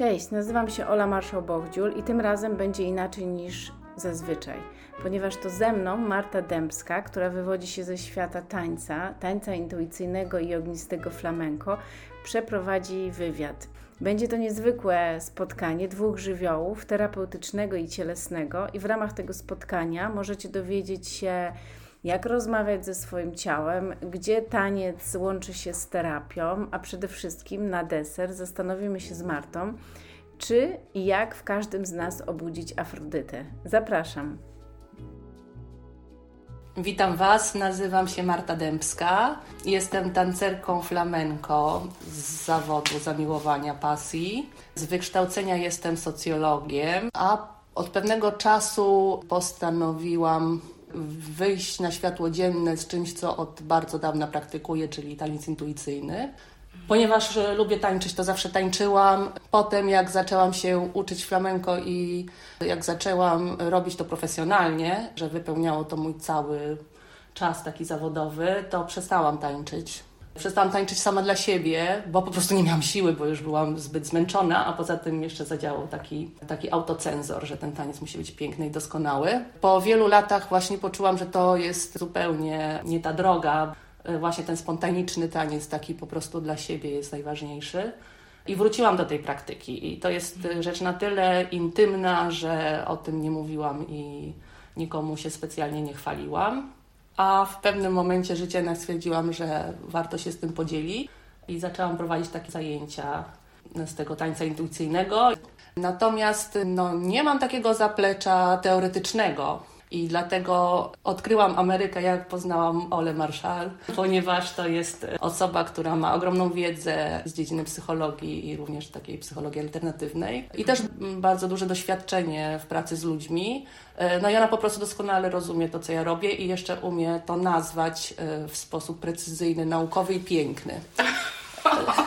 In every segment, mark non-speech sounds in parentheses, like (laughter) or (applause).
Cześć, nazywam się Ola Marszał-Bochdziul i tym razem będzie inaczej niż zazwyczaj, ponieważ to ze mną Marta Dębska, która wywodzi się ze świata tańca, tańca intuicyjnego i ognistego flamenco, przeprowadzi wywiad. Będzie to niezwykłe spotkanie dwóch żywiołów, terapeutycznego i cielesnego, i w ramach tego spotkania możecie dowiedzieć się, jak rozmawiać ze swoim ciałem, gdzie taniec łączy się z terapią, a przede wszystkim na deser zastanowimy się z Martą, czy i jak w każdym z nas obudzić Afrodytę. Zapraszam. Witam Was, nazywam się Marta Dębska. Jestem tancerką flamenco z zawodu zamiłowania pasji. Z wykształcenia jestem socjologiem, a od pewnego czasu postanowiłam wyjść na światło dzienne z czymś, co od bardzo dawna praktykuję, czyli taniec intuicyjny. Ponieważ e, lubię tańczyć, to zawsze tańczyłam. Potem, jak zaczęłam się uczyć flamenko i jak zaczęłam robić to profesjonalnie, że wypełniało to mój cały czas taki zawodowy, to przestałam tańczyć. Przestałam tańczyć sama dla siebie, bo po prostu nie miałam siły, bo już byłam zbyt zmęczona, a poza tym jeszcze zadziałał taki, taki autocenzor, że ten taniec musi być piękny i doskonały. Po wielu latach właśnie poczułam, że to jest zupełnie nie ta droga. Właśnie ten spontaniczny taniec, taki po prostu dla siebie jest najważniejszy. I wróciłam do tej praktyki. I to jest rzecz na tyle intymna, że o tym nie mówiłam i nikomu się specjalnie nie chwaliłam a w pewnym momencie życia stwierdziłam, że warto się z tym podzielić i zaczęłam prowadzić takie zajęcia z tego tańca intuicyjnego. Natomiast no, nie mam takiego zaplecza teoretycznego, i dlatego odkryłam Amerykę, jak poznałam Ole Marshall, ponieważ to jest osoba, która ma ogromną wiedzę z dziedziny psychologii i również takiej psychologii alternatywnej. I też bardzo duże doświadczenie w pracy z ludźmi. No i ona po prostu doskonale rozumie to, co ja robię i jeszcze umie to nazwać e, w sposób precyzyjny, naukowy i piękny.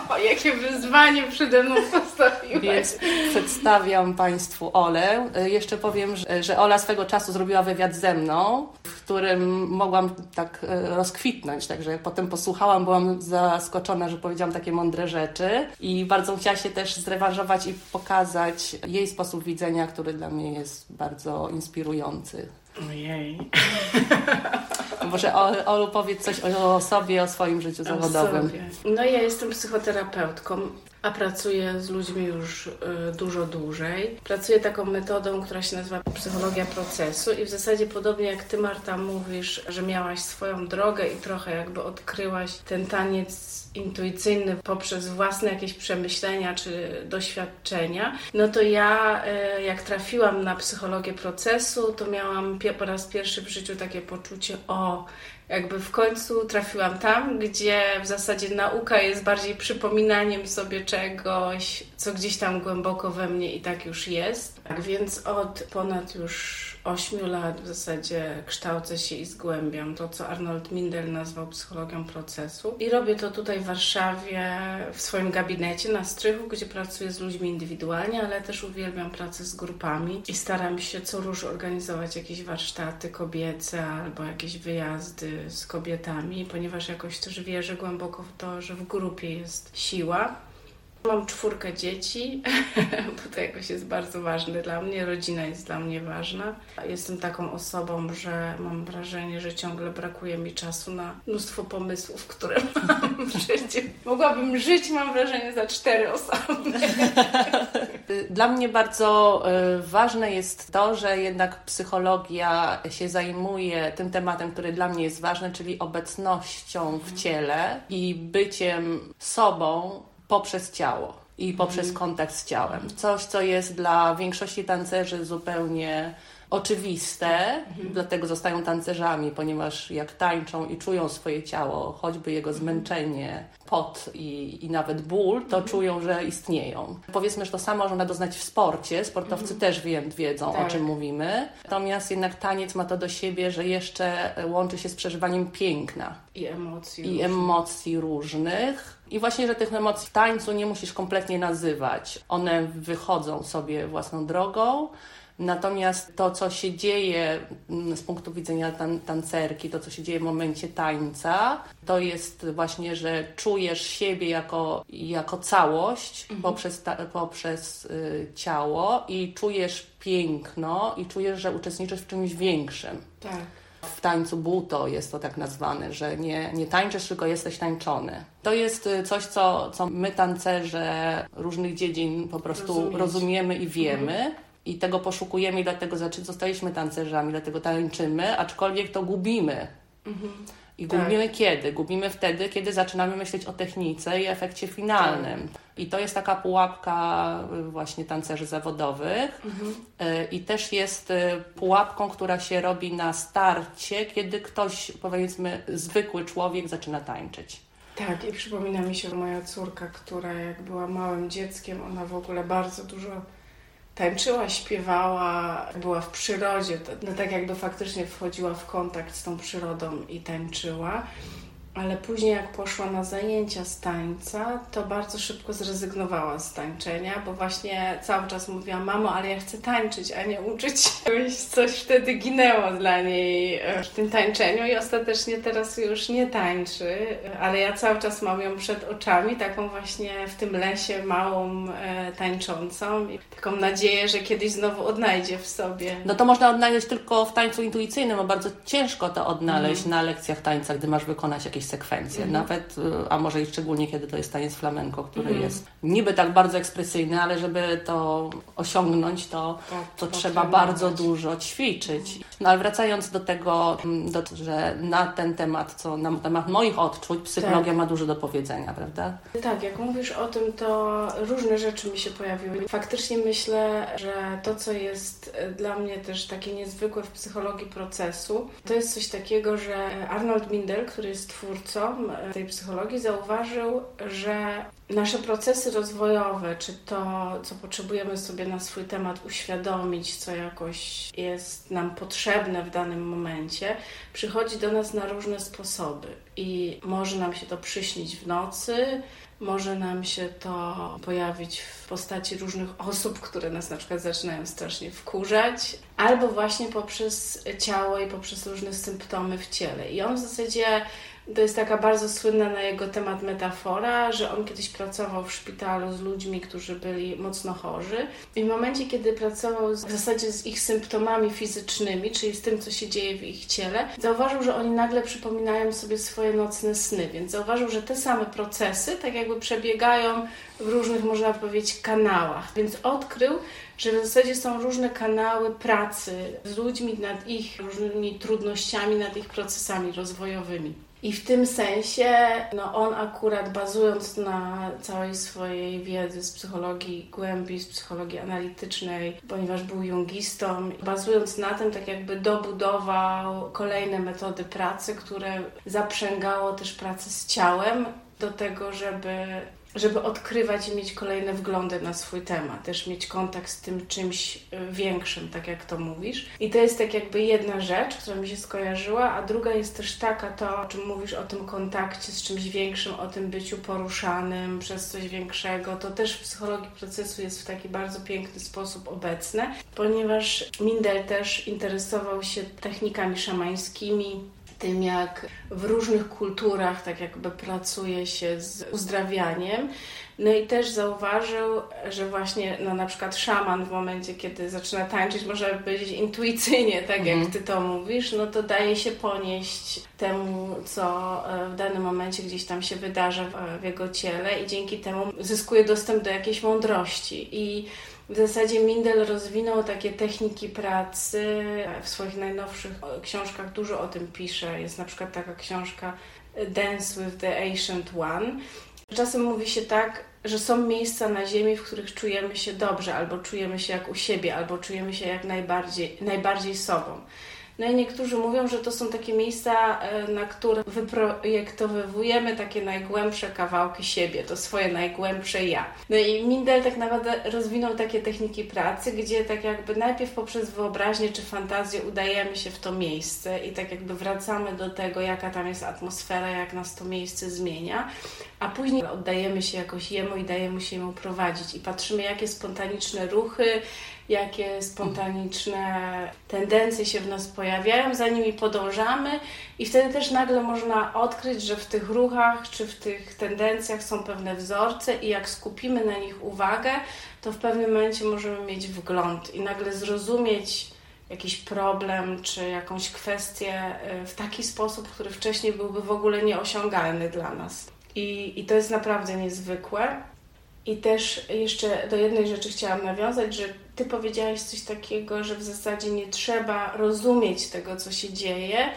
O, jakie wyzwanie przede mną postawiłeś. Więc przedstawiam Państwu Olę. Jeszcze powiem, że, że Ola swego czasu zrobiła wywiad ze mną, w którym mogłam tak e, rozkwitnąć. Także jak potem posłuchałam, byłam zaskoczona, że powiedziałam takie mądre rzeczy i bardzo chciała się też zrewanżować i pokazać jej sposób widzenia, który dla mnie jest bardzo inspirujący. Ojej. (laughs) Może Olu powiedz coś o sobie, o swoim życiu o zawodowym. Sobie. No ja jestem psychoterapeutką, a pracuję z ludźmi już y, dużo dłużej. Pracuję taką metodą, która się nazywa psychologia procesu i w zasadzie podobnie jak Ty Marta mówisz, że miałaś swoją drogę i trochę jakby odkryłaś ten taniec intuicyjny poprzez własne jakieś przemyślenia czy doświadczenia, no to ja e, jak trafiłam na psychologię procesu, to miałam po raz pierwszy w życiu takie poczucie, o, jakby w końcu trafiłam tam, gdzie w zasadzie nauka jest bardziej przypominaniem sobie czegoś, co gdzieś tam głęboko we mnie i tak już jest. Tak więc od ponad już 8 lat w zasadzie kształcę się i zgłębiam to, co Arnold Mindel nazwał psychologią procesu. I robię to tutaj w Warszawie, w swoim gabinecie na strychu, gdzie pracuję z ludźmi indywidualnie, ale też uwielbiam pracę z grupami i staram się co róż organizować jakieś warsztaty kobiece albo jakieś wyjazdy z kobietami, ponieważ jakoś też wierzę głęboko w to, że w grupie jest siła. Mam czwórkę dzieci, (laughs) bo to jakoś jest bardzo ważne dla mnie. Rodzina jest dla mnie ważna. Jestem taką osobą, że mam wrażenie, że ciągle brakuje mi czasu na mnóstwo pomysłów, które (laughs) mam w życiu. Mogłabym żyć, mam wrażenie, za cztery osoby. (laughs) Dla mnie bardzo e, ważne jest to, że jednak psychologia się zajmuje tym tematem, który dla mnie jest ważny, czyli obecnością w ciele i byciem sobą poprzez ciało i poprzez mhm. kontakt z ciałem. Coś, co jest dla większości tancerzy zupełnie oczywiste, mhm. dlatego zostają tancerzami, ponieważ jak tańczą i czują swoje ciało, choćby jego mhm. zmęczenie, pot i, i nawet ból, to mhm. czują, że istnieją. Powiedzmy, że to samo można doznać w sporcie. Sportowcy mhm. też wie, wiedzą, tak. o czym mówimy. Natomiast jednak taniec ma to do siebie, że jeszcze łączy się z przeżywaniem piękna. I emocji. I różnych. emocji różnych. I właśnie, że tych emocji w tańcu nie musisz kompletnie nazywać. One wychodzą sobie własną drogą Natomiast to, co się dzieje mm, z punktu widzenia tan tancerki, to, co się dzieje w momencie tańca, to jest właśnie, że czujesz siebie jako, jako całość mhm. poprzez, poprzez y, ciało i czujesz piękno i czujesz, że uczestniczysz w czymś większym. Tak. W tańcu buto jest to tak nazwane, że nie, nie tańczysz, tylko jesteś tańczony. To jest y, coś, co, co my tancerze różnych dziedzin po prostu Rozumieć. rozumiemy i wiemy. Mhm. I tego poszukujemy i dlatego zostaliśmy tancerzami, dlatego tańczymy, aczkolwiek to gubimy. Mhm. I tak. gubimy kiedy? Gubimy wtedy, kiedy zaczynamy myśleć o technice i efekcie finalnym. Tak. I to jest taka pułapka y, właśnie tancerzy zawodowych. Mhm. Y, I też jest y, pułapką, która się robi na starcie, kiedy ktoś, powiedzmy, zwykły człowiek zaczyna tańczyć. Tak, i przypomina mi się moja córka, która jak była małym dzieckiem, ona w ogóle bardzo dużo tańczyła, śpiewała, była w przyrodzie, no tak jakby faktycznie wchodziła w kontakt z tą przyrodą i tańczyła. Ale później, jak poszła na zajęcia z tańca, to bardzo szybko zrezygnowała z tańczenia, bo właśnie cały czas mówiła: Mamo, ale ja chcę tańczyć, a nie uczyć się. Coś wtedy ginęło dla niej e, w tym tańczeniu i ostatecznie teraz już nie tańczy, ale ja cały czas mam ją przed oczami, taką właśnie w tym lesie małą e, tańczącą i taką nadzieję, że kiedyś znowu odnajdzie w sobie. No to można odnaleźć tylko w tańcu intuicyjnym, bo bardzo ciężko to odnaleźć mm. na lekcjach tańca, gdy masz wykonać jakieś jakieś sekwencje. Mhm. Nawet, y, a może i szczególnie kiedy to jest taniec flamenko, który mhm. jest niby tak bardzo ekspresyjny, ale żeby to osiągnąć, to, tak, to trzeba bardzo dużo ćwiczyć. No ale wracając do tego, mm, do, że na ten temat, co na temat moich odczuć, psychologia tak. ma dużo do powiedzenia, prawda? Tak, jak mówisz o tym, to różne rzeczy mi się pojawiły. Faktycznie myślę, że to, co jest e, dla mnie też takie niezwykłe w psychologii procesu, to jest coś takiego, że Arnold Mindel, który jest twórcą twórcą e, tej psychologii zauważył, że nasze procesy rozwojowe, czy to, co potrzebujemy sobie na swój temat uświadomić, co jakoś jest nam potrzebne w danym momencie, przychodzi do nas na różne sposoby. I może nam się to przyśnić w nocy, może nam się to pojawić w postaci różnych osób, które nas na przykład zaczynają strasznie wkurzać, albo właśnie poprzez ciało i poprzez różne symptomy w ciele. I on w zasadzie to jest taka bardzo słynna na jego temat metafora, że on kiedyś pracował w szpitalu z ludźmi, którzy byli mocno chorzy. I w momencie, kiedy pracował w zasadzie z ich symptomami fizycznymi, czyli z tym, co się dzieje w ich ciele, zauważył, że oni nagle przypominają sobie swoje nocne sny. Więc zauważył, że te same procesy tak jakby przebiegają w różnych, można powiedzieć, kanałach. Więc odkrył, że w zasadzie są różne kanały pracy z ludźmi nad ich różnymi trudnościami, nad ich procesami rozwojowymi. I w tym sensie no on akurat bazując na całej swojej wiedzy z psychologii głębi, z psychologii analitycznej, ponieważ był jungistą, bazując na tym tak jakby dobudował kolejne metody pracy, które zaprzęgało też pracę z ciałem do tego, żeby żeby odkrywać i mieć kolejne wglądy na swój temat, też mieć kontakt z tym czymś e, większym, tak jak to mówisz. I to jest tak jakby jedna rzecz, która mi się skojarzyła, a druga jest też taka to, o czym mówisz, o tym kontakcie z czymś większym, o tym byciu poruszanym przez coś większego. To też w psychologii procesu jest w taki bardzo piękny sposób obecne, ponieważ Mindel też interesował się technikami szamańskimi, tym, jak w różnych kulturach tak jakby pracuje się z uzdrawianiem. No i też zauważył, że właśnie no na przykład szaman w momencie, kiedy zaczyna tańczyć, można powiedzieć intuicyjnie, tak mhm. jak ty to mówisz, no to daje się ponieść temu, co e, w danym momencie gdzieś tam się wydarza w jego ciele i dzięki temu zyskuje dostęp do jakiejś mądrości. I w zasadzie Mindel rozwinął takie techniki pracy. W swoich najnowszych książkach dużo o tym pisze. Jest na przykład taka książka Dance with the Ancient One. Czasem mówi się tak, że są miejsca na Ziemi, w których czujemy się dobrze, albo czujemy się jak u siebie, albo czujemy się jak najbardziej, najbardziej sobą. No i niektórzy mówią, że to są takie miejsca, e, na które wyprojektowujemy takie najgłębsze kawałki siebie, to swoje najgłębsze ja. No i Mindel tak naprawdę rozwinął takie techniki pracy, gdzie tak jakby najpierw poprzez wyobraźnię czy fantazję udajemy się w to miejsce i tak jakby wracamy do tego, jaka tam jest atmosfera, jak nas to miejsce zmienia, a później oddajemy się jakoś jemu i dajemy się jemu prowadzić i patrzymy, jakie spontaniczne ruchy, jakie spontaniczne tendencje się w nas pojawiają, za nimi podążamy i wtedy też nagle można odkryć, że w tych ruchach czy w tych tendencjach są pewne wzorce i jak skupimy na nich uwagę, to w pewnym momencie możemy mieć wgląd i nagle zrozumieć jakiś problem czy jakąś kwestię y, w taki sposób, który wcześniej byłby w ogóle nieosiągalny dla nas. I, i to jest naprawdę niezwykłe. I też jeszcze do jednej rzeczy chciałam nawiązać, że Ty powiedziałaś coś takiego, że w zasadzie nie trzeba rozumieć tego, co się dzieje.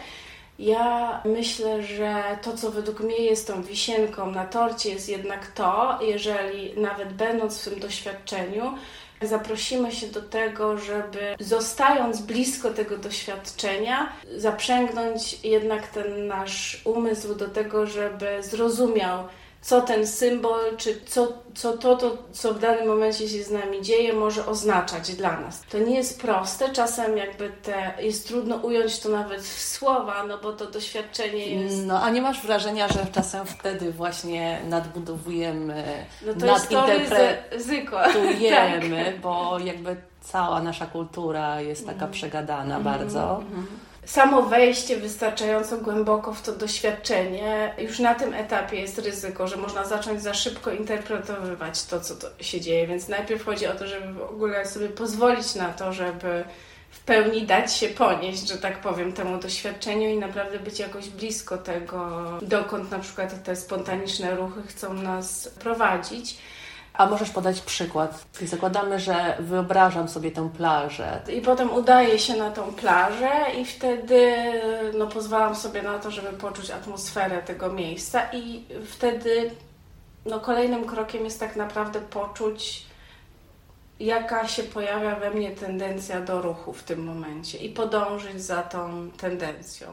Ja myślę, że to, co według mnie jest tą wisienką na torcie, jest jednak to, jeżeli nawet będąc w tym doświadczeniu, zaprosimy się do tego, żeby zostając blisko tego doświadczenia, zaprzęgnąć jednak ten nasz umysł do tego, żeby zrozumiał, co ten symbol, czy co, co to, to, co w danym momencie się z nami dzieje, może oznaczać dla nas. To nie jest proste, czasem jakby te, jest trudno ująć to nawet w słowa, no bo to doświadczenie jest... No, a nie masz wrażenia, że czasem wtedy właśnie nadbudowujemy, no to nadinterpretujemy, (laughs) tak. bo jakby cała nasza kultura jest taka mm. przegadana mm. bardzo. Mm samo wejście wystarczająco głęboko w to doświadczenie, już na tym etapie jest ryzyko, że można zacząć za szybko interpretowywać to, co to się dzieje. Więc najpierw chodzi o to, żeby w ogóle sobie pozwolić na to, żeby w pełni dać się ponieść, że tak powiem, temu doświadczeniu i naprawdę być jakoś blisko tego, dokąd na przykład te spontaniczne ruchy chcą nas prowadzić. A możesz podać przykład? Zakładamy, że wyobrażam sobie tę plażę. I potem udaję się na tą plażę i wtedy no, pozwalam sobie na to, żeby poczuć atmosferę tego miejsca i wtedy no, kolejnym krokiem jest tak naprawdę poczuć jaka się pojawia we mnie tendencja do ruchu w tym momencie i podążyć za tą tendencją.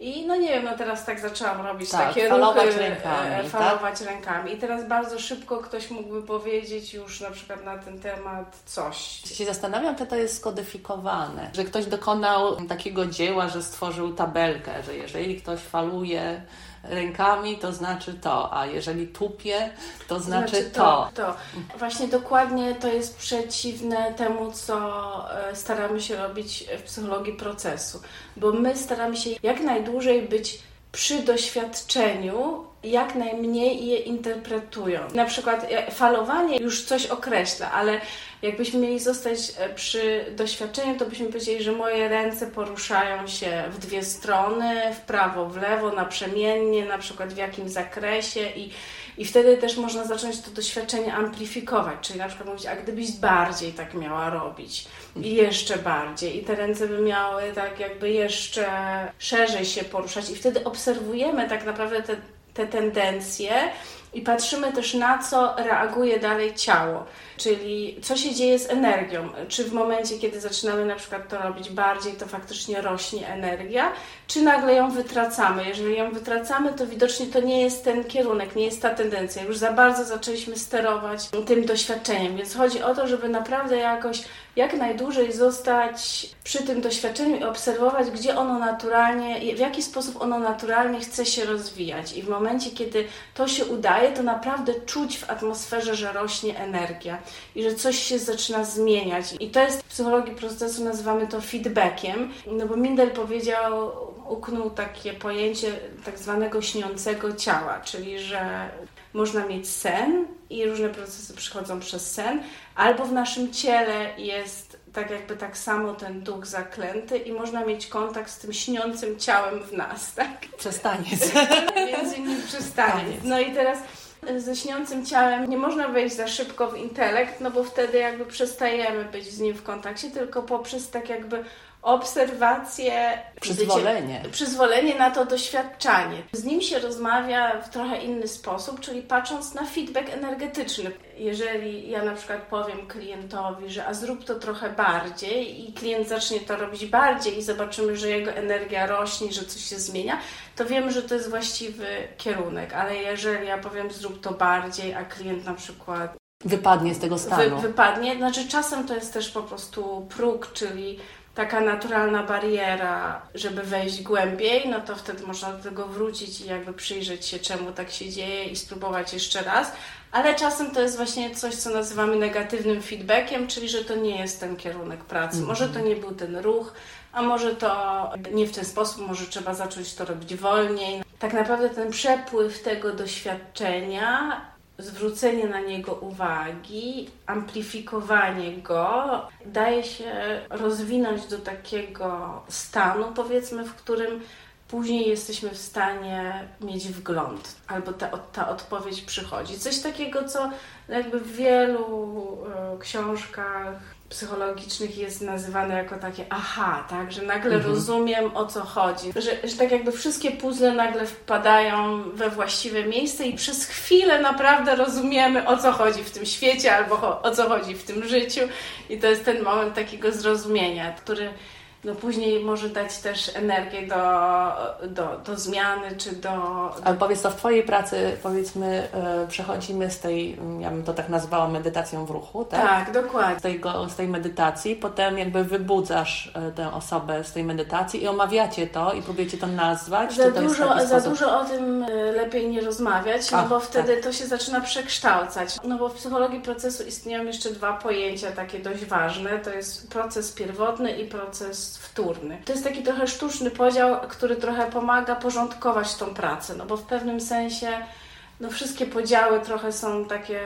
I no nie wiem, no teraz tak zaczęłam robić tak, takie falować ruchy, rękami, e, falować tak? rękami. I teraz bardzo szybko ktoś mógłby powiedzieć już na przykład na ten temat coś. Się zastanawiam, czy to jest skodyfikowane, że ktoś dokonał takiego dzieła, że stworzył tabelkę, że jeżeli ktoś faluje rękami, to znaczy to, a jeżeli tupie, to znaczy, znaczy to. to. Właśnie dokładnie to jest przeciwne temu, co e, staramy się robić w psychologii procesu, bo my staramy się jak najdłużej być przy doświadczeniu jak najmniej je interpretują. Na przykład e, falowanie już coś określa, ale jakbyśmy mieli zostać e, przy doświadczeniu, to byśmy powiedzieli, że moje ręce poruszają się w dwie strony, w prawo, w lewo, naprzemiennie, na przykład w jakim zakresie i, i wtedy też można zacząć to doświadczenie amplifikować, czyli na przykład mówić, a gdybyś bardziej tak miała robić i jeszcze bardziej i te ręce by miały tak jakby jeszcze szerzej się poruszać. I wtedy obserwujemy tak naprawdę te te tendencje i patrzymy też na co reaguje dalej ciało, czyli co się dzieje z energią. Czy w momencie, kiedy zaczynamy na przykład to robić bardziej, to faktycznie rośnie energia, czy nagle ją wytracamy. Jeżeli ją wytracamy, to widocznie to nie jest ten kierunek, nie jest ta tendencja. Już za bardzo zaczęliśmy sterować tym doświadczeniem, więc chodzi o to, żeby naprawdę jakoś jak najdłużej zostać przy tym doświadczeniu i obserwować, gdzie ono naturalnie, w jaki sposób ono naturalnie chce się rozwijać. I w momencie, kiedy to się udaje, to naprawdę czuć w atmosferze, że rośnie energia i że coś się zaczyna zmieniać. I to jest w psychologii procesu, nazywamy to feedbackiem, no bo Mindel powiedział, uknął takie pojęcie tak zwanego śniącego ciała, czyli że można mieć sen i różne procesy przychodzą przez sen, albo w naszym ciele jest tak jakby tak samo ten duch zaklęty i można mieć kontakt z tym śniącym ciałem w nas, tak? Przestaniec. (laughs) Między innymi przestaniec. No i teraz ze śniącym ciałem nie można wejść za szybko w intelekt, no bo wtedy jakby przestajemy być z nim w kontakcie, tylko poprzez tak jakby obserwację, przyzwolenie. Przyzwolenie na to doświadczanie. Z nim się rozmawia w trochę inny sposób, czyli patrząc na feedback energetyczny. Jeżeli ja na przykład powiem klientowi, że a zrób to trochę bardziej i klient zacznie to robić bardziej i zobaczymy, że jego energia rośnie, że coś się zmienia, to wiemy, że to jest właściwy kierunek. Ale jeżeli ja powiem zrób to bardziej, a klient na przykład wypadnie z tego stanu. Wy, wypadnie, znaczy czasem to jest też po prostu próg, czyli taka naturalna bariera, żeby wejść głębiej, no to wtedy można do tego wrócić i jakby przyjrzeć się, czemu tak się dzieje i spróbować jeszcze raz. Ale czasem to jest właśnie coś, co nazywamy negatywnym feedbackiem, czyli że to nie jest ten kierunek pracy. Może to nie był ten ruch, a może to nie w ten sposób, może trzeba zacząć to robić wolniej. Tak naprawdę ten przepływ tego doświadczenia zwrócenie na niego uwagi, amplifikowanie go, daje się rozwinąć do takiego stanu, powiedzmy, w którym później jesteśmy w stanie mieć wgląd, albo ta, ta odpowiedź przychodzi. Coś takiego, co jakby w wielu e, książkach psychologicznych jest nazywane jako takie aha, tak, że nagle mhm. rozumiem o co chodzi, że, że tak jakby wszystkie puzzle nagle wpadają we właściwe miejsce i przez chwilę naprawdę rozumiemy o co chodzi w tym świecie albo o co chodzi w tym życiu i to jest ten moment takiego zrozumienia, który no później może dać też energię do, do, do zmiany, czy do, do... Ale powiedz to w Twojej pracy, powiedzmy, e, przechodzimy z tej, mm, ja bym to tak nazwała medytacją w ruchu, tak? Tak, dokładnie. Z, tego, z tej medytacji, potem jakby wybudzasz e, tę osobę z tej medytacji i omawiacie to i próbujecie to nazwać? Za, dużo, za dużo o tym e, lepiej nie rozmawiać, no bo wtedy tak. to się zaczyna przekształcać. No bo w psychologii procesu istnieją jeszcze dwa pojęcia takie dość ważne, to jest proces pierwotny i proces wtórny. To jest taki trochę sztuczny podział, który trochę pomaga porządkować tą pracę, no bo w pewnym sensie no wszystkie podziały trochę są takie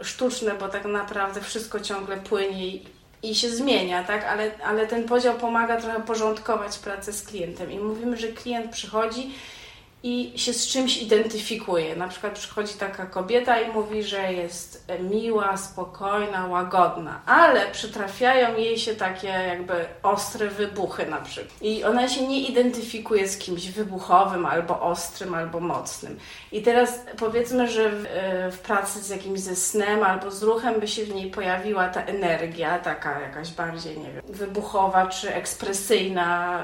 sztuczne, bo tak naprawdę wszystko ciągle płynie i, i się zmienia, tak? Ale, ale ten podział pomaga trochę porządkować pracę z klientem. I mówimy, że klient przychodzi i się z czymś identyfikuje. Na przykład przychodzi taka kobieta i mówi, że jest miła, spokojna, łagodna, ale przytrafiają jej się takie jakby ostre wybuchy na przykład. I ona się nie identyfikuje z kimś wybuchowym, albo ostrym, albo mocnym. I teraz powiedzmy, że w, w pracy z jakimś ze snem albo z ruchem by się w niej pojawiła ta energia, taka jakaś bardziej, nie wiem, wybuchowa czy ekspresyjna,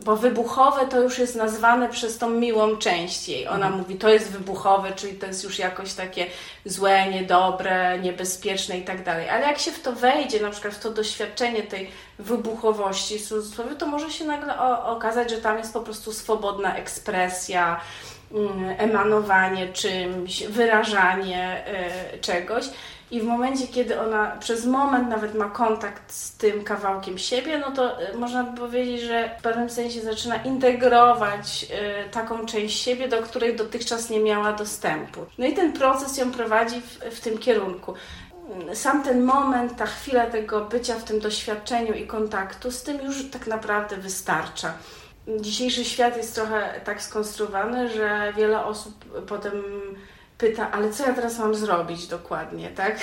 y, bo wybuchowe to już jest nazwane przez tą siłą częściej. Ona mhm. mówi, to jest wybuchowe, czyli to jest już jakoś takie złe, niedobre, niebezpieczne i tak dalej. Ale jak się w to wejdzie, na przykład w to doświadczenie tej wybuchowości, to może się nagle okazać, że tam jest po prostu swobodna ekspresja, mm, emanowanie czymś, wyrażanie y, czegoś. I w momencie, kiedy ona przez moment nawet ma kontakt z tym kawałkiem siebie, no to y, można by powiedzieć, że w pewnym sensie zaczyna integrować y, taką część siebie, do której dotychczas nie miała dostępu. No i ten proces ją prowadzi w, w tym kierunku sam ten moment, ta chwila tego bycia w tym doświadczeniu i kontaktu, z tym już tak naprawdę wystarcza. Dzisiejszy świat jest trochę tak skonstruowany, że wiele osób potem pyta, ale co ja teraz mam zrobić dokładnie, tak?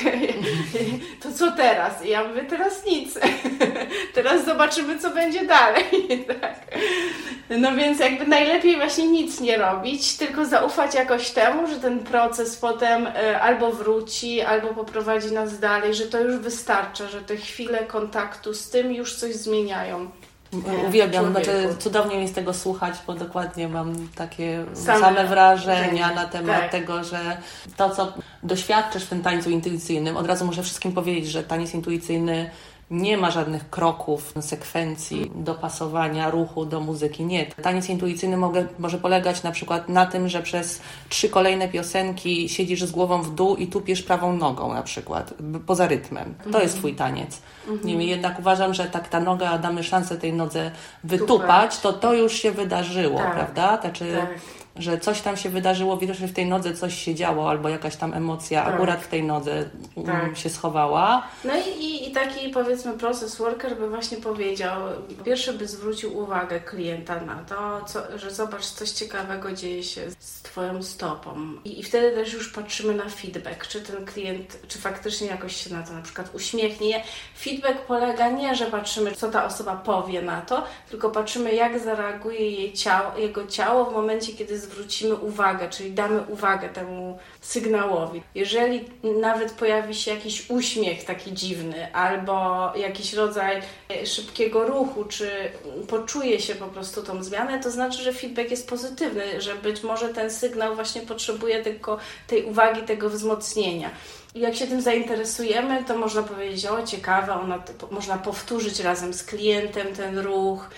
(laughs) to co teraz? I ja mówię, teraz nic. (laughs) teraz zobaczymy, co będzie dalej, (laughs) tak? No więc jakby najlepiej właśnie nic nie robić, tylko zaufać jakoś temu, że ten proces potem e, albo wróci, albo poprowadzi nas dalej, że to już wystarcza, że te chwile kontaktu z tym już coś zmieniają. Uwielbiam, znaczy cudownie mi z tego słuchać, bo dokładnie mam takie same, same wrażenia na temat tak. tego, że to, co doświadczysz w tym tańcu intuicyjnym, od razu muszę wszystkim powiedzieć, że taniec intuicyjny nie ma żadnych kroków, sekwencji, dopasowania ruchu do muzyki. Nie. Taniec intuicyjny mogę, może polegać na przykład na tym, że przez trzy kolejne piosenki siedzisz z głową w dół i tupiesz prawą nogą na przykład, poza rytmem. To mhm. jest Twój taniec. Mhm. Niemniej jednak uważam, że tak ta noga, damy szansę tej nodze wytupać, to to już się wydarzyło, tak. prawda? Znaczy, tak że coś tam się wydarzyło, widocznie w tej nodze coś się działo, albo jakaś tam emocja tak. akurat w tej nodze tak. się schowała. No i, i taki powiedzmy proces worker by właśnie powiedział, pierwszy by zwrócił uwagę klienta na to, co, że zobacz, coś ciekawego dzieje się z Twoją stopą. I, I wtedy też już patrzymy na feedback, czy ten klient, czy faktycznie jakoś się na to na przykład uśmiechnie. Feedback polega nie, że patrzymy, co ta osoba powie na to, tylko patrzymy, jak zareaguje jej ciało, jego ciało w momencie, kiedy zwrócimy uwagę, czyli damy uwagę temu sygnałowi. Jeżeli nawet pojawi się jakiś uśmiech taki dziwny, albo jakiś rodzaj szybkiego ruchu, czy poczuje się po prostu tą zmianę, to znaczy, że feedback jest pozytywny, że być może ten sygnał właśnie potrzebuje tylko tej uwagi, tego wzmocnienia. Jak się tym zainteresujemy, to można powiedzieć, o ciekawe, ona, można powtórzyć razem z klientem ten ruch,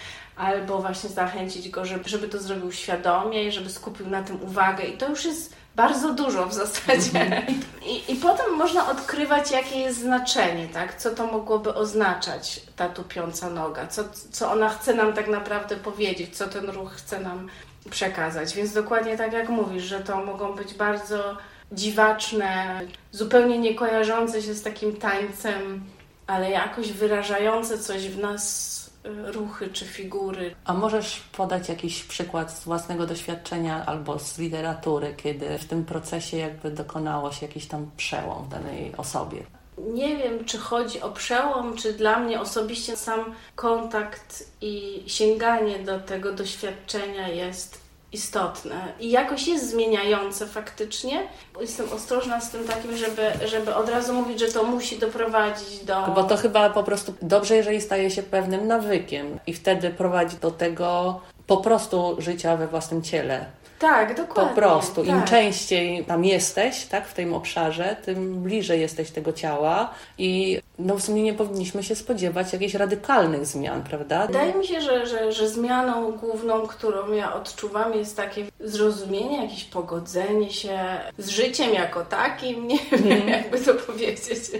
albo właśnie zachęcić go, żeby, żeby to zrobił świadomie i żeby skupił na tym uwagę. I to już jest bardzo dużo w zasadzie. (laughs) I, I potem można odkrywać, jakie jest znaczenie, tak? co to mogłoby oznaczać ta tupiąca noga, co, co ona chce nam tak naprawdę powiedzieć, co ten ruch chce nam przekazać. Więc dokładnie tak jak mówisz, że to mogą być bardzo dziwaczne, zupełnie nie kojarzące się z takim tańcem, ale jakoś wyrażające coś w nas ruchy czy figury. A możesz podać jakiś przykład z własnego doświadczenia albo z literatury, kiedy w tym procesie jakby dokonało się jakiś tam przełom danej osobie? Nie wiem, czy chodzi o przełom, czy dla mnie osobiście sam kontakt i sięganie do tego doświadczenia jest istotne i jakoś jest zmieniające faktycznie. Jestem ostrożna z tym takim, żeby, żeby od razu mówić, że to musi doprowadzić do. Bo to chyba po prostu dobrze, jeżeli staje się pewnym nawykiem i wtedy prowadzi do tego po prostu życia we własnym ciele. Tak, dokładnie. Po prostu. Tak. Im częściej tam jesteś, tak, w tym obszarze, tym bliżej jesteś tego ciała i no w sumie nie powinniśmy się spodziewać jakichś radykalnych zmian, prawda? Wydaje mi się, że, że, że zmianą główną, którą ja odczuwam, jest takie zrozumienie, jakieś pogodzenie się z życiem jako takim. Nie wiem, mm. (laughs) jakby to powiedzieć.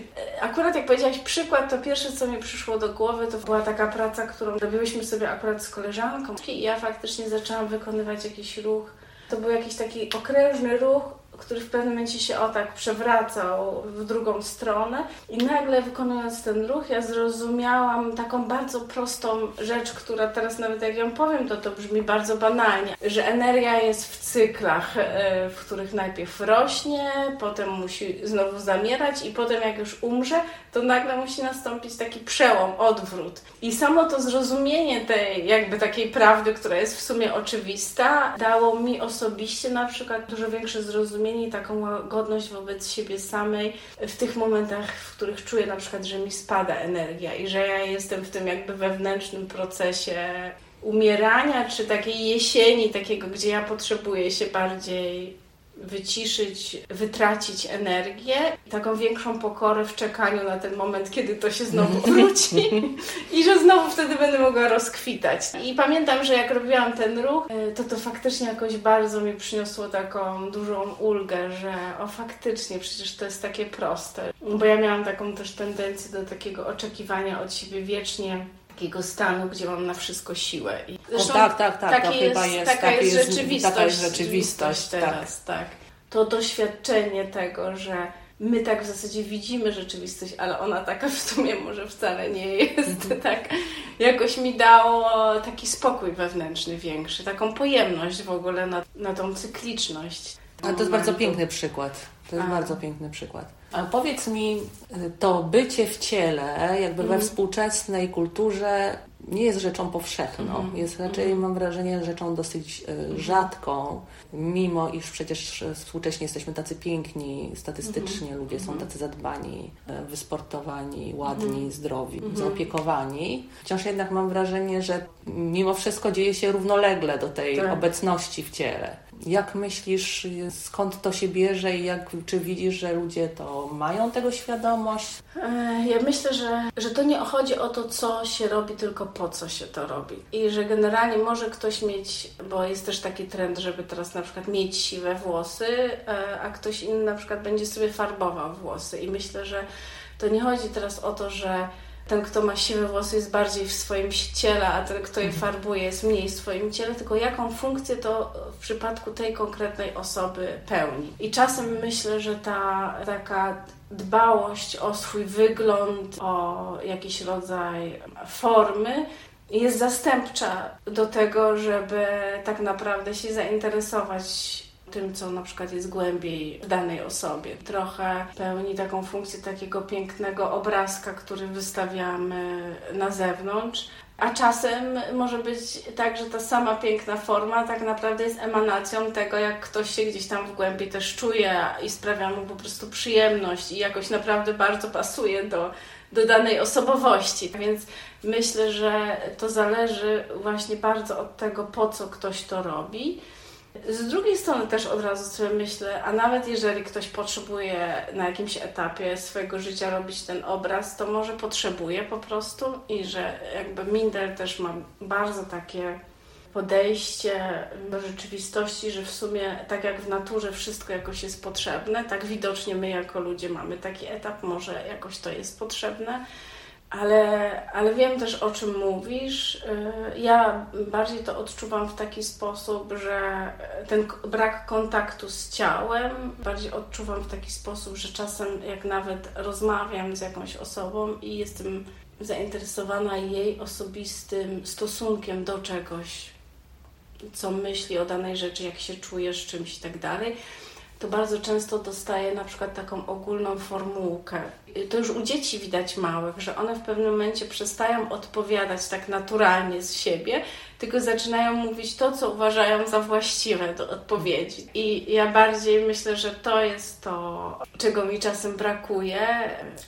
Akurat jak powiedziałaś przykład, to pierwsze, co mi przyszło do głowy, to była taka praca, którą robiłyśmy sobie akurat z koleżanką. I ja faktycznie zaczęłam wykonywać jakiś ruch to był jakiś taki okrężny ruch, który w pewnym momencie się o tak przewracał w drugą stronę i nagle wykonując ten ruch ja zrozumiałam taką bardzo prostą rzecz, która teraz nawet jak ją powiem, to to brzmi bardzo banalnie, że energia jest w cyklach, e, w których najpierw rośnie, potem musi znowu zamierać i potem jak już umrze, to nagle musi nastąpić taki przełom, odwrót. I samo to zrozumienie tej jakby takiej prawdy, która jest w sumie oczywista, dało mi osobiście na przykład dużo większe zrozumienie taką godność wobec siebie samej w tych momentach, w których czuję na przykład, że mi spada energia i że ja jestem w tym jakby wewnętrznym procesie umierania, czy takiej jesieni, takiego, gdzie ja potrzebuję się bardziej wyciszyć, wytracić energię, taką większą pokorę w czekaniu na ten moment, kiedy to się znowu (laughs) wróci i że znowu wtedy będę mogła rozkwitać. I pamiętam, że jak robiłam ten ruch, e, to to faktycznie jakoś bardzo mi przyniosło taką dużą ulgę, że o faktycznie, przecież to jest takie proste. Bo ja miałam taką też tendencję do takiego oczekiwania od siebie wiecznie takiego stanu, gdzie mam na wszystko siłę. I o, tak, tak, tak. Takie jest, jest, taka, jest, jest rzeczywistość, taka jest rzeczywistość teraz, tak. tak. To doświadczenie tego, że my tak w zasadzie widzimy rzeczywistość, ale ona taka w sumie może wcale nie jest. tak jakoś mi dało taki spokój wewnętrzny większy, taką pojemność w ogóle na, na tą cykliczność. A to jest bardzo piękny przykład. To jest A. bardzo piękny przykład. A powiedz mi, to bycie w ciele, jakby we mhm. współczesnej kulturze, nie jest rzeczą powszechną. Mm. Jest raczej, mm. mam wrażenie, rzeczą dosyć y, rzadką, mimo iż przecież współcześnie jesteśmy tacy piękni, statystycznie mm. ludzie są mhm. tacy zadbani, y, wysportowani, ładni, mhm. zdrowi, zaopiekowani. Wciąż jednak mam wrażenie, że mimo wszystko dzieje się równolegle do tej tak. obecności w ciele. Jak myślisz, skąd to się bierze i jak, czy widzisz, że ludzie to mają tego świadomość? Ja myślę, że, że to nie chodzi o to, co się robi, tylko po co się to robi. I że generalnie może ktoś mieć, bo jest też taki trend, żeby teraz na przykład mieć siwe włosy, e, a ktoś inny na przykład będzie sobie farbował włosy. I myślę, że to nie chodzi teraz o to, że ten, kto ma siwe włosy, jest bardziej w swoim ciele, a ten, kto je mhm. farbuje, jest mniej w swoim ciele, tylko jaką funkcję to w przypadku tej konkretnej osoby pełni. I czasem myślę, że ta taka dbałość o swój wygląd, o jakiś rodzaj formy, jest zastępcza do tego, żeby tak naprawdę się zainteresować tym, co na przykład jest głębiej w danej osobie. Trochę pełni taką funkcję takiego pięknego obrazka, który wystawiamy na zewnątrz, A czasem może być tak, że ta sama piękna forma tak naprawdę jest emanacją tego, jak ktoś się gdzieś tam w głębi też czuje i sprawia mu po prostu przyjemność i jakoś naprawdę bardzo pasuje do, do danej osobowości. Więc myślę, że to zależy właśnie bardzo od tego, po co ktoś to robi. Z drugiej strony też od razu sobie myślę, a nawet jeżeli ktoś potrzebuje na jakimś etapie swojego życia robić ten obraz, to może potrzebuje po prostu i że jakby Minder też ma bardzo takie podejście do rzeczywistości, że w sumie tak jak w naturze wszystko jakoś jest potrzebne, tak widocznie my jako ludzie mamy taki etap, może jakoś to jest potrzebne ale, ale wiem też o czym mówisz. Y, ja bardziej to odczuwam w taki sposób, że ten brak kontaktu z ciałem, bardziej odczuwam w taki sposób, że czasem jak nawet rozmawiam z jakąś osobą i jestem zainteresowana jej osobistym stosunkiem do czegoś, co myśli o danej rzeczy, jak się czujesz, czymś i tak dalej, to bardzo często dostaję na przykład taką ogólną formułkę. To już u dzieci widać małych, że one w pewnym momencie przestają odpowiadać tak naturalnie z siebie, tylko zaczynają mówić to, co uważają za właściwe do odpowiedzi. I ja bardziej myślę, że to jest to, czego mi czasem brakuje.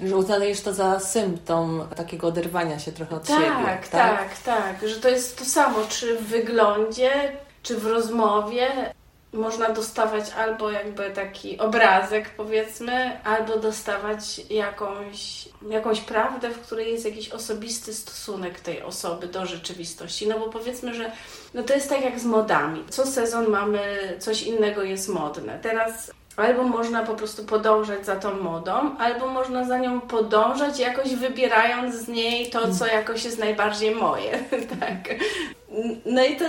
Że uznajesz to za symptom takiego oderwania się trochę od tak, siebie. Tak, tak, tak. Że to jest to samo, czy w wyglądzie, czy w rozmowie można dostawać albo jakby taki obrazek, powiedzmy, albo dostawać jakąś, jakąś prawdę, w której jest jakiś osobisty stosunek tej osoby do rzeczywistości. No bo powiedzmy, że no to jest tak jak z modami. Co sezon mamy, coś innego jest modne. Teraz Albo można po prostu podążać za tą modą, albo można za nią podążać, jakoś wybierając z niej to, co jakoś jest najbardziej moje. (laughs) tak. No i to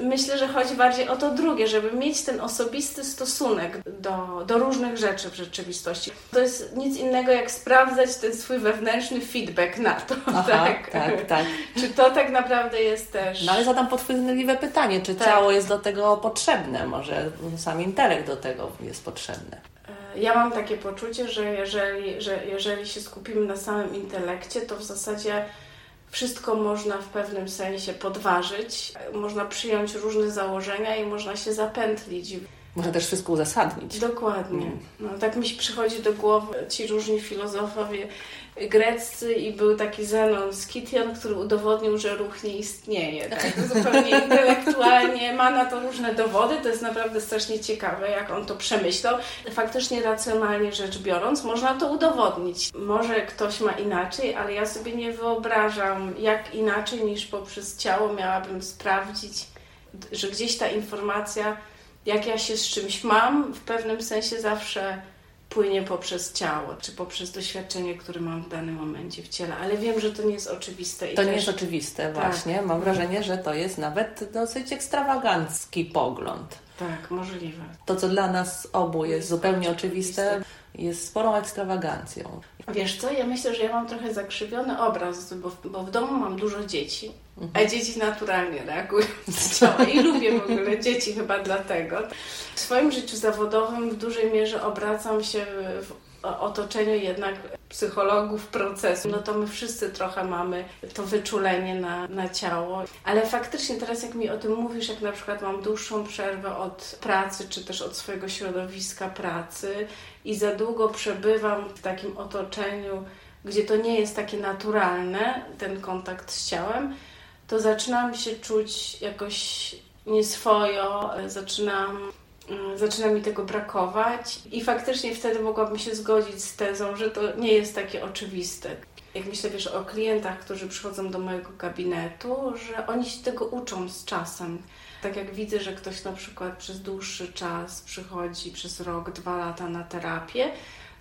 myślę, że chodzi bardziej o to drugie, żeby mieć ten osobisty stosunek do, do różnych rzeczy w rzeczywistości. To jest nic innego jak sprawdzać ten swój wewnętrzny feedback na to. Aha, (laughs) tak? tak, tak. Czy to tak naprawdę jest też. No ale zadam podchwytliwe pytanie, czy tak. ciało jest do tego potrzebne? Może sam intelekt do tego jest potrzebny? E, ja mam takie poczucie, że jeżeli, że jeżeli się skupimy na samym intelekcie, to w zasadzie wszystko można w pewnym sensie podważyć, można przyjąć różne założenia i można się zapętlić. Można też wszystko uzasadnić. Dokładnie. Mm. No, tak mi się przychodzi do głowy ci różni filozofowie greccy i był taki Zenon z Kition, który udowodnił, że ruch nie istnieje. Tak? Zupełnie intelektualnie ma na to różne dowody. To jest naprawdę strasznie ciekawe, jak on to przemyślał. Faktycznie racjonalnie rzecz biorąc, można to udowodnić. Może ktoś ma inaczej, ale ja sobie nie wyobrażam, jak inaczej niż poprzez ciało miałabym sprawdzić, że gdzieś ta informacja, jak ja się z czymś mam, w pewnym sensie zawsze płynie poprzez ciało, czy poprzez doświadczenie, które mam w danym momencie w ciele. Ale wiem, że to nie jest oczywiste. I to też... nie jest oczywiste, tak. właśnie. Mam wrażenie, że to jest nawet dosyć ekstrawagancki pogląd. Tak, możliwe. To, co dla nas obu jest, jest zupełnie oczywiste, oczywiste, jest sporą ekstrawagancją. Wiesz co, ja myślę, że ja mam trochę zakrzywiony obraz, bo w, bo w domu mam dużo dzieci. A dzieci naturalnie reagują ciała i lubię w ogóle dzieci chyba dlatego. W swoim życiu zawodowym w dużej mierze obracam się w otoczeniu jednak psychologów procesu, no to my wszyscy trochę mamy to wyczulenie na, na ciało. Ale faktycznie teraz jak mi o tym mówisz, jak na przykład mam dłuższą przerwę od pracy, czy też od swojego środowiska pracy i za długo przebywam w takim otoczeniu, gdzie to nie jest takie naturalne, ten kontakt z ciałem, to zaczynam się czuć jakoś nieswojo, zaczynam Mm, zaczyna mi tego brakować i faktycznie wtedy mogłabym się zgodzić z tezą, że to nie jest takie oczywiste. Jak myślę wiesz, o klientach, którzy przychodzą do mojego gabinetu, że oni się tego uczą z czasem. Tak jak widzę, że ktoś na przykład przez dłuższy czas przychodzi, przez rok, dwa lata na terapię,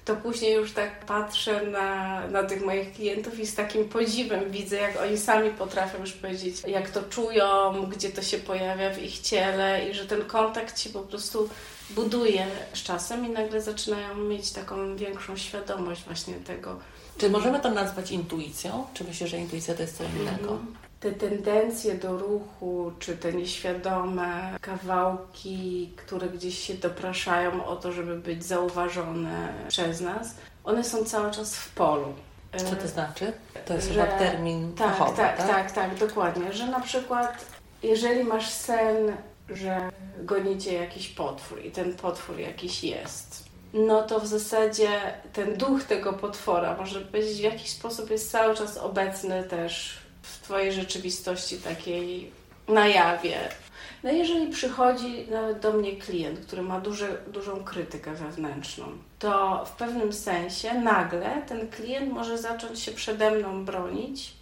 to później już tak patrzę na, na tych moich klientów i z takim podziwem widzę, jak oni sami potrafią już powiedzieć, jak to czują, gdzie to się pojawia w ich ciele i że ten kontakt się po prostu buduje z czasem i nagle zaczynają mieć taką większą świadomość właśnie tego. Czy możemy to nazwać intuicją? Czy myślisz, że intuicja to jest co innego? Mm -hmm te tendencje do ruchu, czy te nieświadome kawałki, które gdzieś się dopraszają o to, żeby być zauważone przez nas, one są cały czas w polu. Co to znaczy? To jest że, chyba termin tak, fachowy, tak, tak, tak, tak, dokładnie. Że na przykład jeżeli masz sen, że gonicie jakiś potwór i ten potwór jakiś jest, no to w zasadzie ten duch tego potwora, może powiedzieć, w jakiś sposób jest cały czas obecny też w Twojej rzeczywistości takiej na jawie. No jeżeli przychodzi nawet do mnie klient, który ma duże, dużą krytykę wewnętrzną, to w pewnym sensie nagle ten klient może zacząć się przede mną bronić,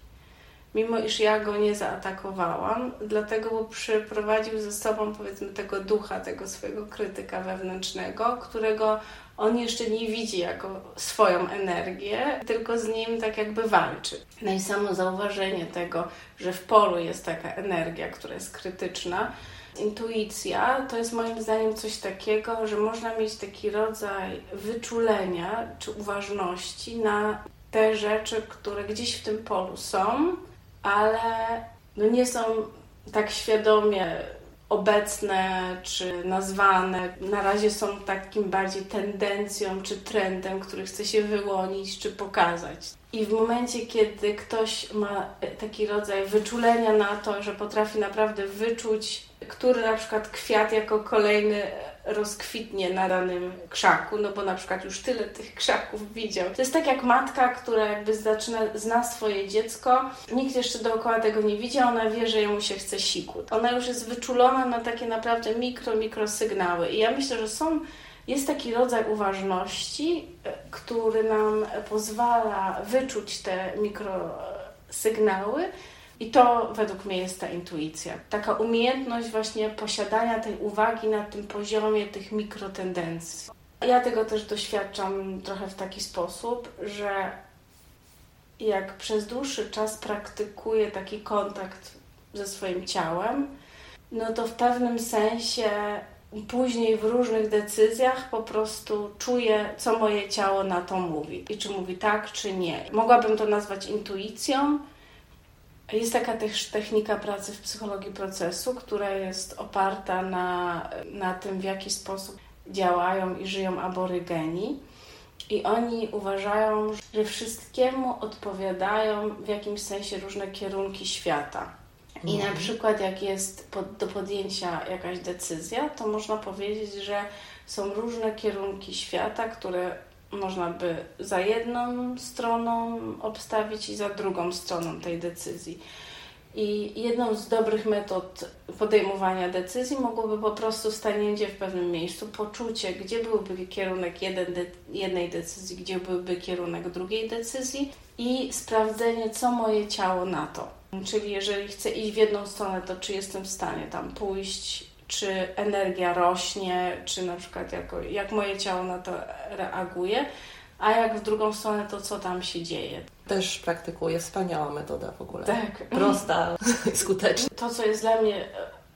mimo iż ja go nie zaatakowałam, dlatego bo przyprowadził ze sobą powiedzmy tego ducha, tego swojego krytyka wewnętrznego, którego on jeszcze nie widzi jako swoją energię, tylko z nim tak jakby walczy. No i samo zauważenie tego, że w polu jest taka energia, która jest krytyczna, intuicja to jest moim zdaniem coś takiego, że można mieć taki rodzaj wyczulenia czy uważności na te rzeczy, które gdzieś w tym polu są, ale no nie są tak świadomie obecne czy nazwane. Na razie są takim bardziej tendencją czy trendem, który chce się wyłonić czy pokazać. I w momencie, kiedy ktoś ma taki rodzaj wyczulenia na to, że potrafi naprawdę wyczuć, który na przykład kwiat jako kolejny rozkwitnie na danym krzaku, no bo na przykład już tyle tych krzaków widział. To jest tak jak matka, która jakby zaczyna, zna swoje dziecko, nikt jeszcze dookoła tego nie widzi, ona wie, że jemu się chce siku. Ona już jest wyczulona na takie naprawdę mikro, mikro sygnały. I ja myślę, że są jest taki rodzaj uważności, e, który nam pozwala wyczuć te mikrosygnały i to według mnie jest ta intuicja. Taka umiejętność właśnie posiadania tej uwagi na tym poziomie tych mikrotendencji. Ja tego też doświadczam trochę w taki sposób, że jak przez dłuższy czas praktykuję taki kontakt ze swoim ciałem, no to w pewnym sensie później w różnych decyzjach po prostu czuję, co moje ciało na to mówi i czy mówi tak, czy nie. Mogłabym to nazwać intuicją, jest taka też technika pracy w psychologii procesu, która jest oparta na, na tym, w jaki sposób działają i żyją aborygeni. I oni uważają, że wszystkiemu odpowiadają w jakimś sensie różne kierunki świata. I na mhm. przykład, jak jest pod, do podjęcia jakaś decyzja, to można powiedzieć, że są różne kierunki świata, które można by za jedną stroną obstawić i za drugą stroną tej decyzji. I jedną z dobrych metod podejmowania decyzji mogłoby po prostu stanięcie w pewnym miejscu, poczucie, gdzie byłby kierunek jeden de jednej decyzji, gdzie byłby kierunek drugiej decyzji i sprawdzenie, co moje ciało na to. Czyli jeżeli chcę iść w jedną stronę, to czy jestem w stanie tam pójść czy energia rośnie, czy na przykład jako, jak moje ciało na to reaguje, a jak w drugą stronę, to co tam się dzieje. Też praktykuję, wspaniała metoda w ogóle. Tak. Prosta, (laughs) skuteczna. To, co jest dla mnie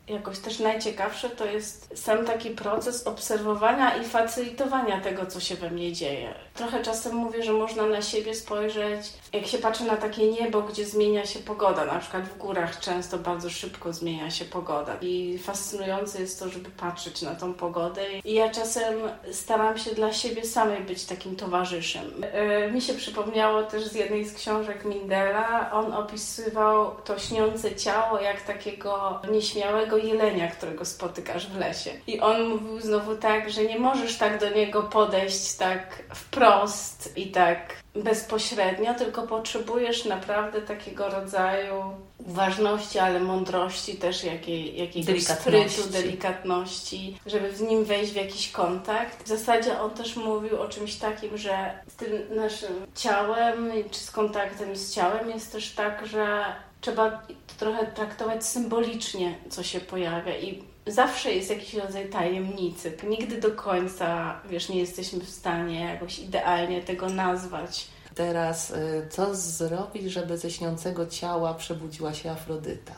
jakoś też najciekawsze to jest sam taki proces obserwowania i facylitowania tego, co się we mnie dzieje. Trochę czasem mówię, że można na siebie spojrzeć, jak się patrzy na takie niebo, gdzie zmienia się pogoda, na przykład w górach często bardzo szybko zmienia się pogoda i fascynujące jest to, żeby patrzeć na tą pogodę i ja czasem staram się dla siebie samej być takim towarzyszem. Yy, mi się przypomniało też z jednej z książek Mindela, on opisywał to śniące ciało jak takiego nieśmiałego jelenia, którego spotykasz w lesie. I on mówił znowu tak, że nie możesz tak do niego podejść tak wprost i tak bezpośrednio, tylko potrzebujesz naprawdę takiego rodzaju uważności, ale mądrości też, jakiej, jakiegoś delikatności. sprytu, delikatności, żeby z nim wejść w jakiś kontakt. W zasadzie on też mówił o czymś takim, że z tym naszym ciałem, czy z kontaktem z ciałem jest też tak, że trzeba trochę traktować symbolicznie, co się pojawia i zawsze jest jakiś rodzaj tajemnicy. Nigdy do końca, wiesz, nie jesteśmy w stanie jakoś idealnie tego nazwać. Teraz, y, co zrobić, żeby ze śniącego ciała przebudziła się Afrodyta?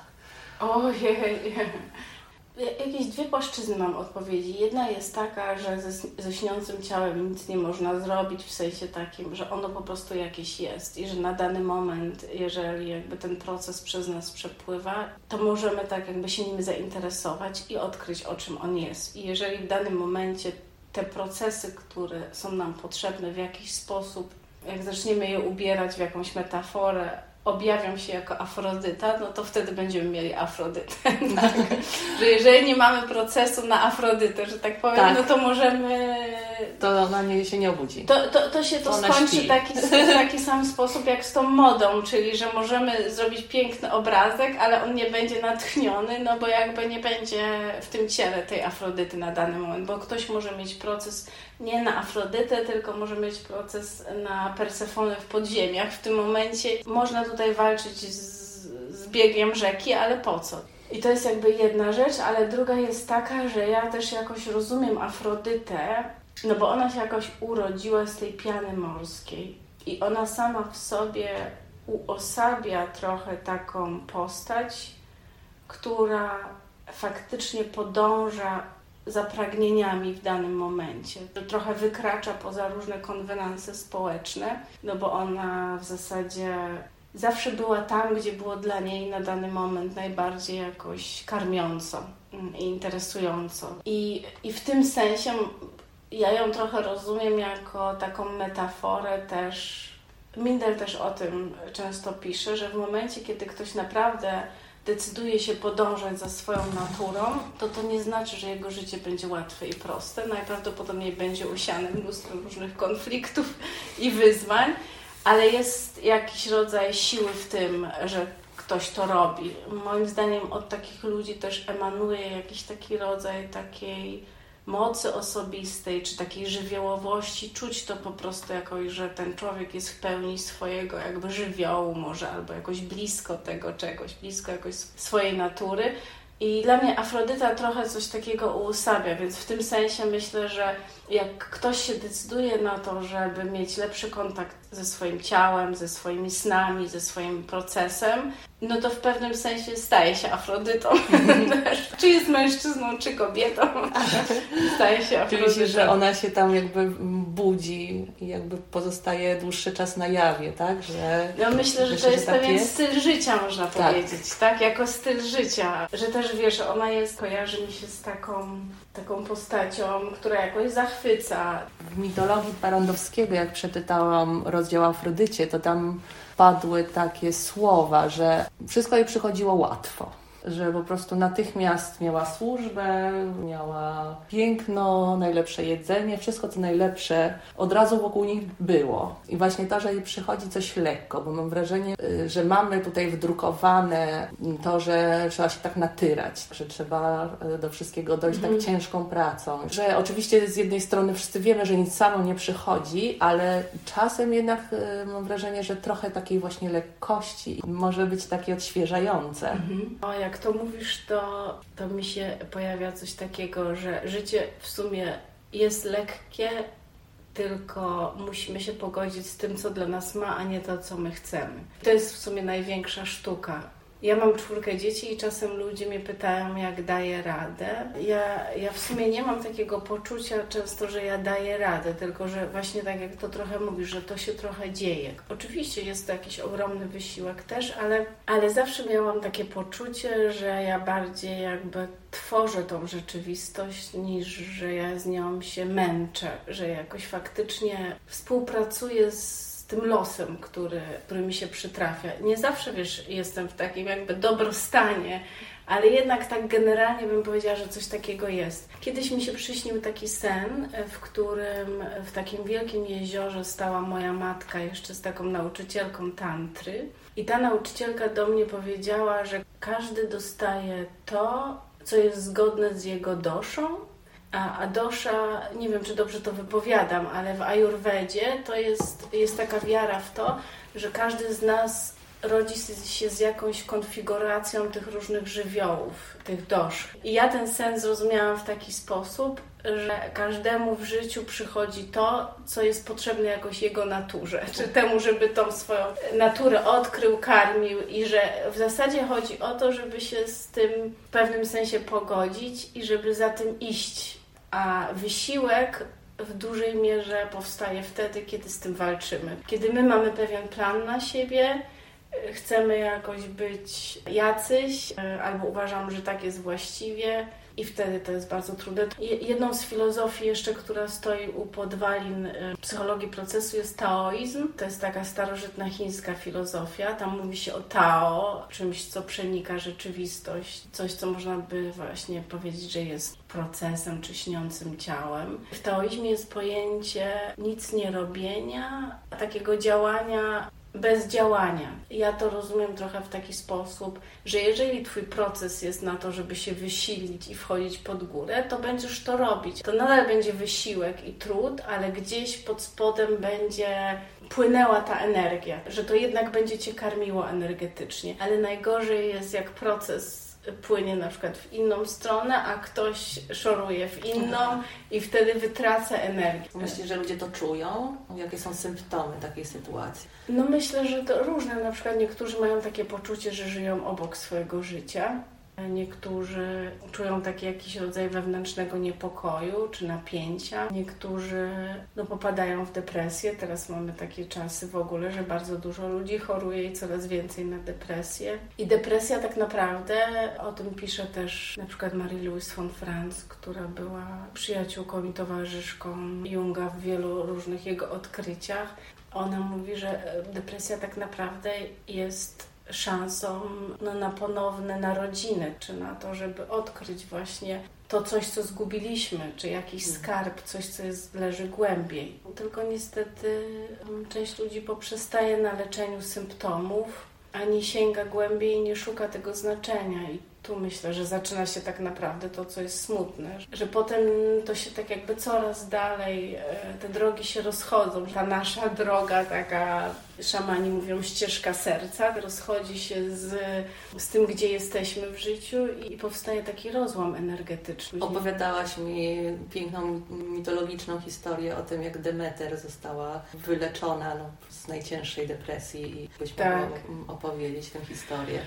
Ojej, Jakieś dwie płaszczyzny mam odpowiedzi. Jedna jest taka, że ze, ze śniącym ciałem nic nie można zrobić, w sensie takim, że ono po prostu jakieś jest i że na dany moment, jeżeli jakby ten proces przez nas przepływa, to możemy tak jakby się nim zainteresować i odkryć, o czym on jest. I jeżeli w danym momencie te procesy, które są nam potrzebne w jakiś sposób jak zaczniemy je ubierać w jakąś metaforę, objawią się jako Afrodyta, no to wtedy będziemy mieli Afrodytę. (laughs) Tak? że jeżeli nie mamy procesu na Afrodytę, że tak powiem, tak. no to możemy... To ona nie, się nie obudzi. To, to, to się to skończy w taki, taki sam sposób jak z tą modą, czyli że możemy zrobić piękny obrazek, ale on nie będzie natchniony, no bo jakby nie będzie w tym ciele tej Afrodyty na dany moment, bo ktoś może mieć proces nie na Afrodytę, tylko może mieć proces na Persefonę w podziemiach. W tym momencie można tutaj walczyć z, z biegiem rzeki, ale po co? I to jest jakby jedna rzecz, ale druga jest taka, że ja też jakoś rozumiem Afrodytę, no bo ona się jakoś urodziła z tej piany morskiej i ona sama w sobie uosabia trochę taką postać, która faktycznie podąża za pragnieniami w danym momencie. Trochę wykracza poza różne konwenanse społeczne, no bo ona w zasadzie zawsze była tam, gdzie było dla niej na dany moment najbardziej jakoś karmiąco i interesująco. I, i w tym sensie ja ją trochę rozumiem jako taką metaforę też. Minder też o tym często pisze, że w momencie, kiedy ktoś naprawdę decyduje się podążać za swoją naturą, to to nie znaczy, że jego życie będzie łatwe i proste. Najprawdopodobniej będzie usiane mnóstwem różnych konfliktów i wyzwań, ale jest jakiś rodzaj siły w tym, że ktoś to robi. Moim zdaniem od takich ludzi też emanuje jakiś taki rodzaj takiej mocy osobistej, czy takiej żywiołowości, czuć to po prostu jakoś, że ten człowiek jest w pełni swojego jakby żywiołu może, albo jakoś blisko tego czegoś, blisko jakoś swojej natury. I dla mnie Afrodyta trochę coś takiego uosabia, więc w tym sensie myślę, że jak ktoś się decyduje na to, żeby mieć lepszy kontakt ze swoim ciałem, ze swoimi snami, ze swoim procesem, no to w pewnym sensie staje się Afrodytą. (laughs) czy jest mężczyzną, czy kobietą, (laughs) staje się Afrodytą. Czyli, że ona się tam jakby budzi i jakby pozostaje dłuższy czas na jawie, tak? Że, no myślę, że, że to jest tak pewien jest? styl życia, można tak. powiedzieć, tak? Jako styl życia. Że też, wiesz, ona jest, kojarzy mi się z taką, taką postacią, która jakoś zachwyca. W mitologii Parandowskiego, jak przeczytałam rozdział Afrodycie, to tam padły takie słowa, że wszystko jej przychodziło łatwo że po prostu natychmiast miała służbę, miała piękno, najlepsze jedzenie, wszystko co najlepsze od razu wokół nich było. I właśnie to, że jej przychodzi coś lekko, bo mam wrażenie, y, że mamy tutaj wdrukowane to, że trzeba się tak natyrać, że trzeba y, do wszystkiego dojść tak mhm. ciężką pracą. Że oczywiście z jednej strony wszyscy wiemy, że nic samo nie przychodzi, ale czasem jednak y, mam wrażenie, że trochę takiej właśnie lekkości może być takie odświeżające. Mhm. O, jak jak to mówisz, to, to mi się pojawia coś takiego, że życie w sumie jest lekkie, tylko musimy się pogodzić z tym, co dla nas ma, a nie to, co my chcemy. To jest w sumie największa sztuka ja mam czwórkę dzieci i czasem ludzie mnie pytają, jak daję radę. Ja, ja w sumie nie mam takiego poczucia często, że ja daję radę, tylko że właśnie tak jak to trochę mówisz, że to się trochę dzieje. Oczywiście jest to jakiś ogromny wysiłek też, ale, ale zawsze miałam takie poczucie, że ja bardziej jakby tworzę tą rzeczywistość, niż że ja z nią się męczę, że jakoś faktycznie współpracuję z tym losem, który, który mi się przytrafia. Nie zawsze, wiesz, jestem w takim jakby dobrostanie, ale jednak tak generalnie bym powiedziała, że coś takiego jest. Kiedyś mi się przyśnił taki sen, w którym w takim wielkim jeziorze stała moja matka jeszcze z taką nauczycielką tantry i ta nauczycielka do mnie powiedziała, że każdy dostaje to, co jest zgodne z jego doszą a Adosha, nie wiem czy dobrze to wypowiadam, ale w Ajurwedzie to jest, jest taka wiara w to, że każdy z nas rodzi się z jakąś konfiguracją tych różnych żywiołów, tych dosz. I ja ten sens zrozumiałam w taki sposób, że każdemu w życiu przychodzi to, co jest potrzebne jakoś jego naturze, (laughs) czy temu, żeby tą swoją naturę odkrył, karmił i że w zasadzie chodzi o to, żeby się z tym w pewnym sensie pogodzić i żeby za tym iść a wysiłek w dużej mierze powstaje wtedy, kiedy z tym walczymy. Kiedy my mamy pewien plan na siebie chcemy jakoś być jacyś, e, albo uważam, że tak jest właściwie. I wtedy to jest bardzo trudne. Jedną z filozofii jeszcze, która stoi u podwalin e, psychologii procesu jest taoizm. To jest taka starożytna chińska filozofia. Tam mówi się o Tao, czymś, co przenika rzeczywistość. Coś, co można by właśnie powiedzieć, że jest procesem czy śniącym ciałem. W taoizmie jest pojęcie nic nie robienia, takiego działania bez działania. Ja to rozumiem trochę w taki sposób, że jeżeli Twój proces jest na to, żeby się wysilić i wchodzić pod górę, to będziesz to robić. To nadal będzie wysiłek i trud, ale gdzieś pod spodem będzie płynęła ta energia, że to jednak będzie Cię karmiło energetycznie. Ale najgorzej jest, jak proces płynie na przykład w inną stronę, a ktoś szoruje w inną i wtedy wytraca energię. Myślisz, że ludzie to czują? Jakie są symptomy takiej sytuacji? No myślę, że to różne. Na przykład niektórzy mają takie poczucie, że żyją obok swojego życia Niektórzy czują taki jakiś rodzaj wewnętrznego niepokoju czy napięcia. Niektórzy no, popadają w depresję. Teraz mamy takie czasy w ogóle, że bardzo dużo ludzi choruje i coraz więcej na depresję. I depresja tak naprawdę, o tym pisze też na przykład Marie-Louise von Franz, która była przyjaciółką i towarzyszką Junga w wielu różnych jego odkryciach. Ona mówi, że depresja tak naprawdę jest szansą no, na ponowne narodziny, czy na to, żeby odkryć właśnie to coś, co zgubiliśmy, czy jakiś mhm. skarb, coś, co jest, leży głębiej. Tylko niestety mm, część ludzi poprzestaje na leczeniu symptomów, a nie sięga głębiej i nie szuka tego znaczenia. I tu myślę, że zaczyna się tak naprawdę to, co jest smutne, że potem to się tak jakby coraz dalej, e, te drogi się rozchodzą. Ta nasza droga, taka szamani mówią ścieżka serca, rozchodzi się z, z tym, gdzie jesteśmy w życiu i powstaje taki rozłam energetyczny. Opowiadałaś mi piękną mitologiczną historię o tym, jak Demeter została wyleczona no, z najcięższej depresji i byś tak. mogła opowiedzieć tę historię.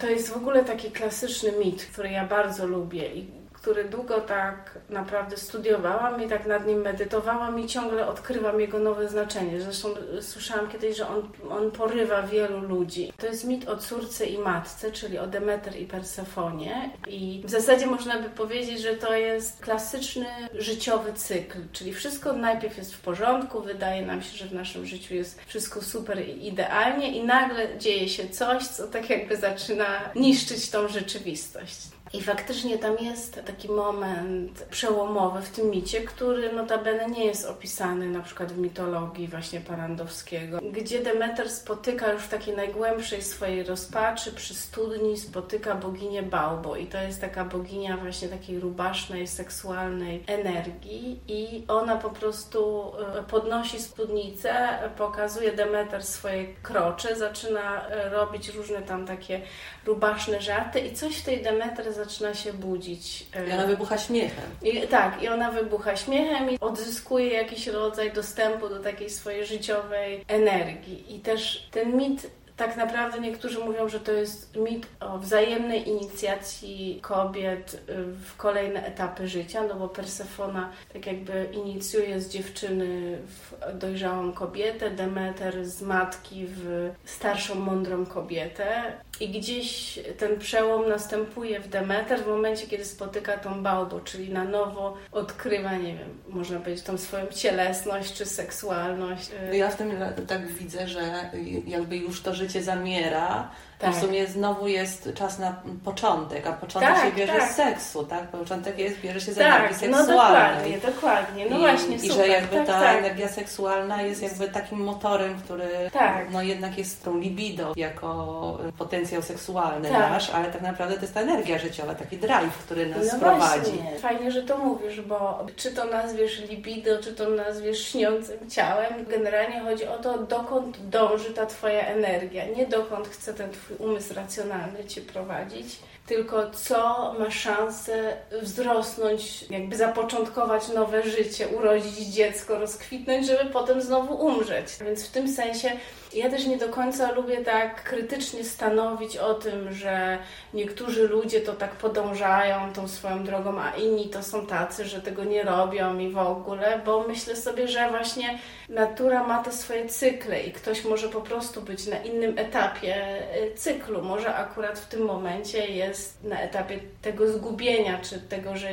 To jest w ogóle taki klasyczny mit, który ja bardzo lubię i który długo tak naprawdę studiowałam i tak nad nim medytowałam i ciągle odkrywam jego nowe znaczenie. Zresztą słyszałam kiedyś, że on, on porywa wielu ludzi. To jest mit o córce i matce, czyli o Demeter i Persefonie i w zasadzie można by powiedzieć, że to jest klasyczny życiowy cykl, czyli wszystko najpierw jest w porządku, wydaje nam się, że w naszym życiu jest wszystko super i idealnie i nagle dzieje się coś, co tak jakby zaczyna niszczyć tą rzeczywistość. I faktycznie tam jest taki moment przełomowy w tym micie, który notabene nie jest opisany na przykład w mitologii właśnie Parandowskiego, gdzie Demeter spotyka już w takiej najgłębszej swojej rozpaczy przy studni, spotyka boginię Baubo i to jest taka boginia właśnie takiej rubasznej, seksualnej energii. I ona po prostu e, podnosi spódnicę, pokazuje Demeter swoje krocze, zaczyna e, robić różne tam takie rubaszne żarty. I coś w tej Demeter zaczyna się budzić. I ona wybucha śmiechem. I, tak, i ona wybucha śmiechem i odzyskuje jakiś rodzaj dostępu do takiej swojej życiowej energii. I też ten mit tak naprawdę niektórzy mówią, że to jest mit o wzajemnej inicjacji kobiet w kolejne etapy życia, no bo Persefona tak jakby inicjuje z dziewczyny w dojrzałą kobietę, Demeter z matki w starszą, mądrą kobietę. I gdzieś ten przełom następuje w Demeter w momencie, kiedy spotyka tą Baubo, czyli na nowo odkrywa, nie wiem, można powiedzieć, tą swoją cielesność czy seksualność. No ja w tym tak widzę, że jakby już to życie zamiera, tak. W sumie znowu jest czas na początek, a początek tak, się bierze tak. z seksu, tak? Początek jest, bierze się z tak, energii seksualnej. No dokładnie, dokładnie. No I, właśnie, I super. że jakby tak, ta tak. energia seksualna jest jakby takim motorem, który tak. no jednak jest tą libido jako potencjał seksualny nasz, ale tak naprawdę to jest ta energia życiowa, taki drive, który nas no prowadzi. Właśnie. Fajnie, że to mówisz, bo czy to nazwiesz libido, czy to nazwiesz śniącym ciałem, generalnie chodzi o to, dokąd dąży ta Twoja energia, nie dokąd chce ten Twój umysł racjonalny Cię prowadzić. tylko co ma szansę wzrosnąć, jakby zapoczątkować nowe życie, urodzić dziecko, rozkwitnąć, żeby potem znowu umrzeć. Więc w tym sensie ja też nie do końca lubię tak krytycznie stanowić o tym, że niektórzy ludzie to tak podążają tą swoją drogą, a inni to są tacy, że tego nie robią i w ogóle, bo myślę sobie, że właśnie natura ma te swoje cykle i ktoś może po prostu być na innym etapie y, cyklu. Może akurat w tym momencie jest na etapie tego zgubienia, czy tego, że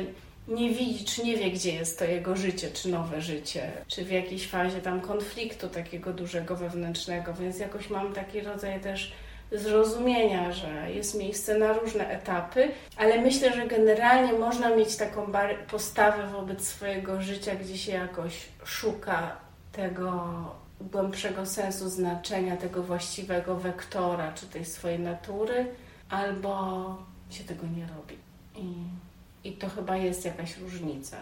nie widzi, czy nie wie, gdzie jest to jego życie, czy nowe życie, czy w jakiejś fazie tam konfliktu takiego dużego wewnętrznego, więc jakoś mam taki rodzaj też zrozumienia, że jest miejsce na różne etapy, ale myślę, że generalnie można mieć taką postawę wobec swojego życia, gdzie się jakoś szuka tego głębszego sensu znaczenia, tego właściwego wektora, czy tej swojej natury, albo się tego nie robi. I i to chyba jest jakaś różnica.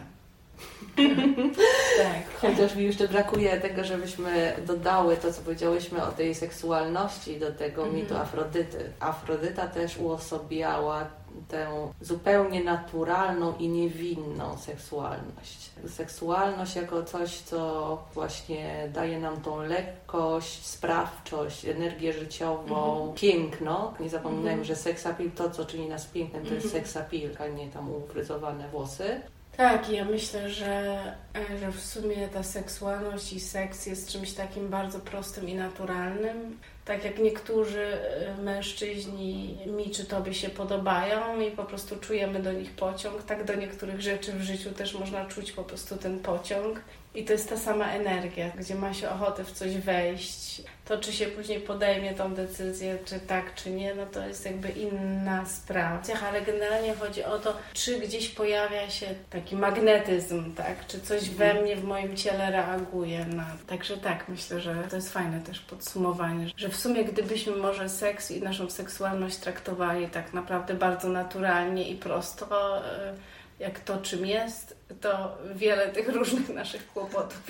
tak. Chociaż mi jeszcze brakuje tego, żebyśmy dodały to, co powiedziałyśmy o tej seksualności do tego mm mitu Afrodyty. Afrodyta też uosobiała tę zupełnie naturalną i niewinną seksualność. Seksualność jako coś, co właśnie daje nam tą lekkość, sprawczość, energię życiową, mm -hmm. piękno. Nie zapominajmy, mm -hmm. że seksapil to, co czyni nas pięknym, to mm -hmm. jest mhm. seksapil, a nie tam ufryzowane włosy. Tak, ja myślę, że, e, że w sumie ta seksualność i seks jest czymś takim bardzo prostym i naturalnym. Tak jak niektórzy e, mężczyźni mi czy tobie się podobają i po prostu czujemy do nich pociąg, tak do niektórych rzeczy w życiu też można czuć po prostu ten pociąg. I to jest ta sama energia, gdzie ma się ochotę w coś wejść. To, czy się później podejmie tą decyzję, czy tak, czy nie, no to jest jakby inna sprawa. Ale generalnie chodzi o to, czy gdzieś pojawia się taki magnetyzm, tak? Czy coś we mnie, w moim ciele reaguje na. Także tak, myślę, że to jest fajne też podsumowanie, że w sumie gdybyśmy może seks i naszą seksualność traktowali tak naprawdę bardzo naturalnie i prosto, e, jak to czym jest, to wiele tych różnych naszych kłopotów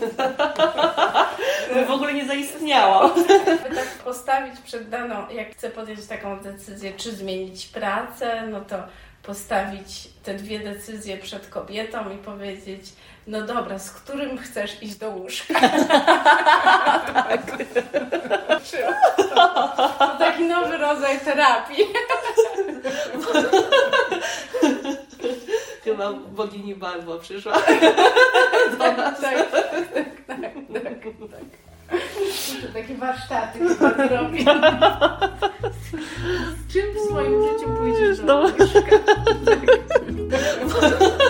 w ogóle nie zaistniało. By tak postawić przed daną, jak chcę podjąć taką decyzję, czy zmienić pracę, no to postawić te dwie decyzje przed kobietą i powiedzieć, no dobra, z którym chcesz iść do łóżka? tak. To taki nowy rodzaj terapii. (laughs) Chyba bogini Barbo przyszła do (laughs) tak. Tak, tak, tak, tak, tak. Muszę takie warsztaty chyba zrobić. Z czym w swoim życiu pójdziesz do no. (laughs)